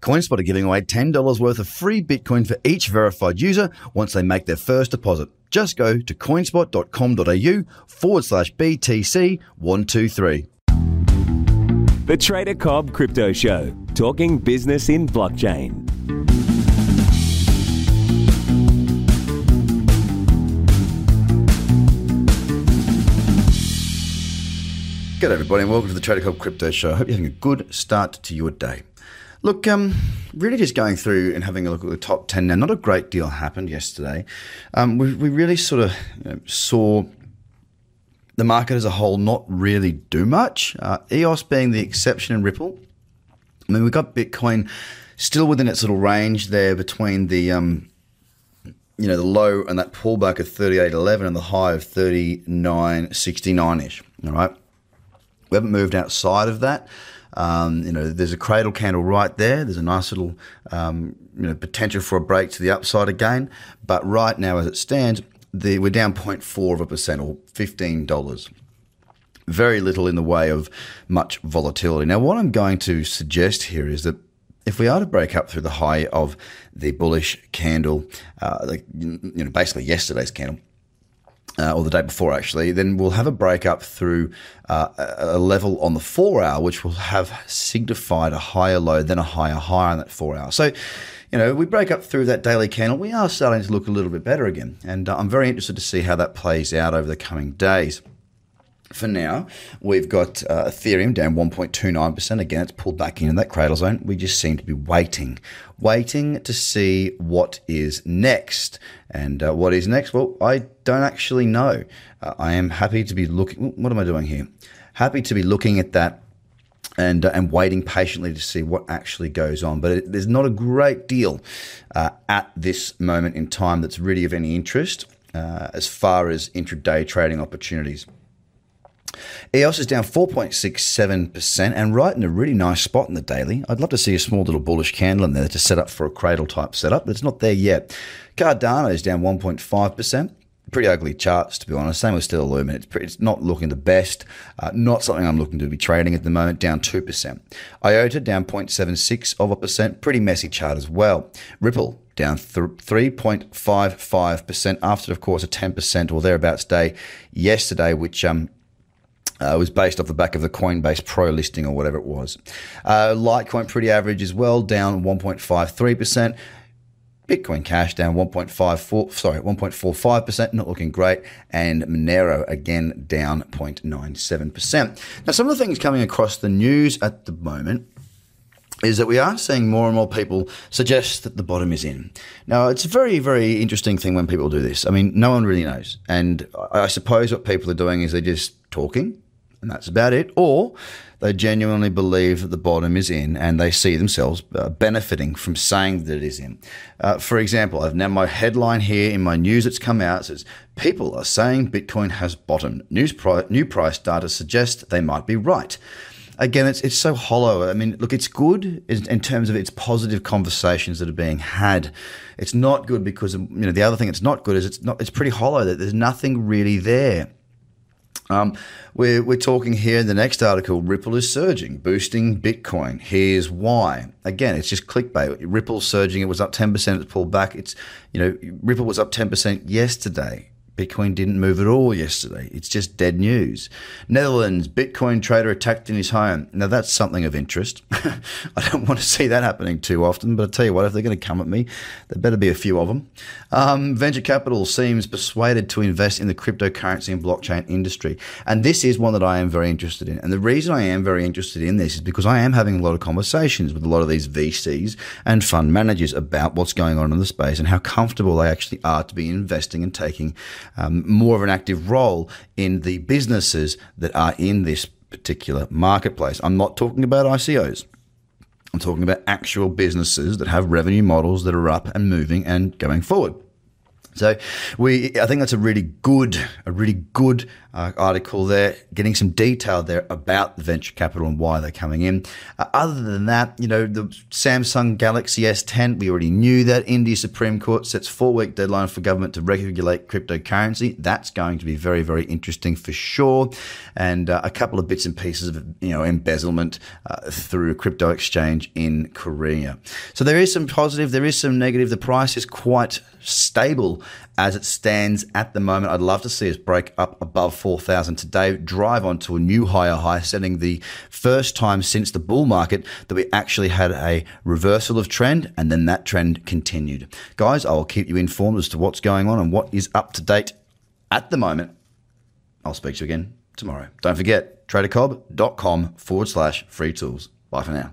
CoinSpot are giving away $10 worth of free Bitcoin for each verified user once they make their first deposit. Just go to coinspot.com.au forward slash BTC123. The Trader Cobb Crypto Show, talking business in blockchain. Good everybody, and welcome to the Trader Cobb Crypto Show. I hope you're having a good start to your day. Look, um, really just going through and having a look at the top 10 now. Not a great deal happened yesterday. Um, we, we really sort of you know, saw the market as a whole not really do much. Uh, EOS being the exception and Ripple. I mean, we've got Bitcoin still within its little range there between the um, you know the low and that pullback of 38.11 and the high of 39.69 ish. All right. We haven't moved outside of that. Um, you know, there's a cradle candle right there. There's a nice little, um, you know, potential for a break to the upside again. But right now, as it stands, the, we're down 0.4 of a percent or $15. Very little in the way of much volatility. Now, what I'm going to suggest here is that if we are to break up through the high of the bullish candle, uh, like, you know, basically yesterday's candle, uh, or the day before actually, then we'll have a break up through uh, a level on the four hour, which will have signified a higher low, then a higher high on that four hour. So, you know, we break up through that daily candle, we are starting to look a little bit better again. And uh, I'm very interested to see how that plays out over the coming days for now, we've got uh, Ethereum down 1.29%. Again, it's pulled back into that cradle zone. We just seem to be waiting, waiting to see what is next. And uh, what is next? Well, I don't actually know. Uh, I am happy to be looking. What am I doing here? Happy to be looking at that and uh, and waiting patiently to see what actually goes on. But it, there's not a great deal uh, at this moment in time that's really of any interest uh, as far as intraday trading opportunities. EOS is down 4.67% and right in a really nice spot in the daily. I'd love to see a small little bullish candle in there to set up for a cradle type setup, but it's not there yet. Cardano is down 1.5%. Pretty ugly charts, to be honest. Same with Stellar Lumen. It's, pretty, it's not looking the best. Uh, not something I'm looking to be trading at the moment. Down 2%. IOTA down 0.76 of a percent. Pretty messy chart as well. Ripple down 3.55% after, of course, a 10% or thereabouts day yesterday, which um, uh, it was based off the back of the Coinbase Pro listing or whatever it was. Uh, Litecoin pretty average as well, down 1.53%. Bitcoin Cash down 1.54, sorry, 1.45%, not looking great. And Monero again down 0.97%. Now, some of the things coming across the news at the moment is that we are seeing more and more people suggest that the bottom is in. Now, it's a very, very interesting thing when people do this. I mean, no one really knows. And I suppose what people are doing is they're just talking and that's about it. Or they genuinely believe that the bottom is in and they see themselves uh, benefiting from saying that it is in. Uh, for example, I've now my headline here in my news that's come out says people are saying Bitcoin has bottomed. News pri- new price data suggests they might be right. Again, it's it's so hollow. I mean, look, it's good in terms of its positive conversations that are being had. It's not good because you know the other thing it's not good is it's not it's pretty hollow. That there's nothing really there. Um, we're, we're talking here in the next article Ripple is surging, boosting Bitcoin. Here's why. Again, it's just clickbait. Ripple surging, it was up 10%, it's pulled back. It's, you know, Ripple was up 10% yesterday. Bitcoin didn't move at all yesterday. It's just dead news. Netherlands, Bitcoin trader attacked in his home. Now that's something of interest. I don't want to see that happening too often, but I tell you what, if they're going to come at me, there better be a few of them. Um, venture capital seems persuaded to invest in the cryptocurrency and blockchain industry. And this is one that I am very interested in. And the reason I am very interested in this is because I am having a lot of conversations with a lot of these VCs and fund managers about what's going on in the space and how comfortable they actually are to be investing and taking um, more of an active role in the businesses that are in this particular marketplace. I'm not talking about ICOs. I'm talking about actual businesses that have revenue models that are up and moving and going forward. So we, I think that's a really good, a really good uh, article there, getting some detail there about the venture capital and why they're coming in. Uh, other than that, you know, the Samsung Galaxy S10, we already knew that. India Supreme Court sets four week deadline for government to regulate cryptocurrency. That's going to be very, very interesting for sure. And uh, a couple of bits and pieces of, you know, embezzlement uh, through a crypto exchange in Korea. So there is some positive, there is some negative. The price is quite stable as it stands at the moment. I'd love to see us break up above 4,000 today, drive on to a new higher high, setting the first time since the bull market that we actually had a reversal of trend and then that trend continued. Guys, I will keep you informed as to what's going on and what is up to date at the moment. I'll speak to you again tomorrow. Don't forget, tradercobb.com forward slash free tools. Bye for now.